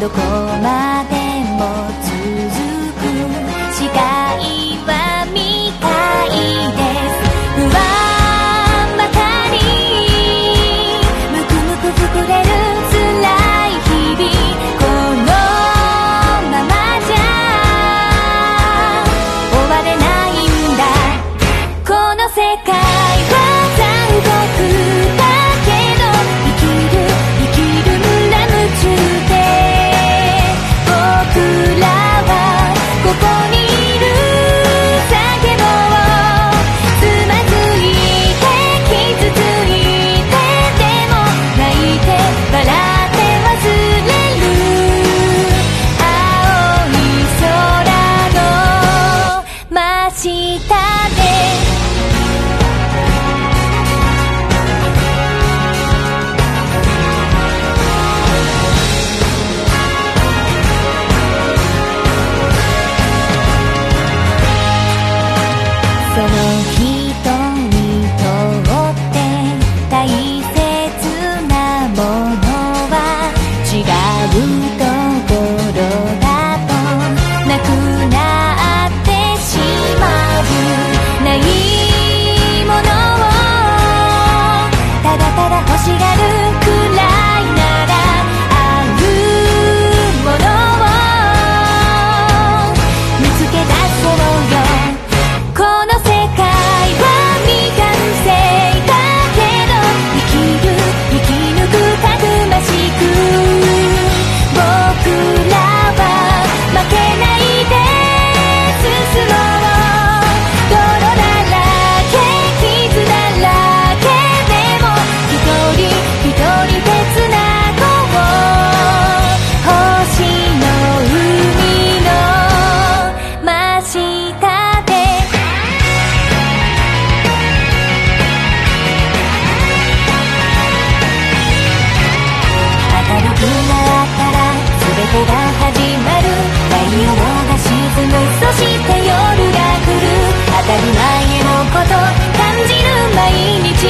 どこ下でことが始まる。太陽が沈む。そして夜が来る。当たり前のこと。感じる毎日。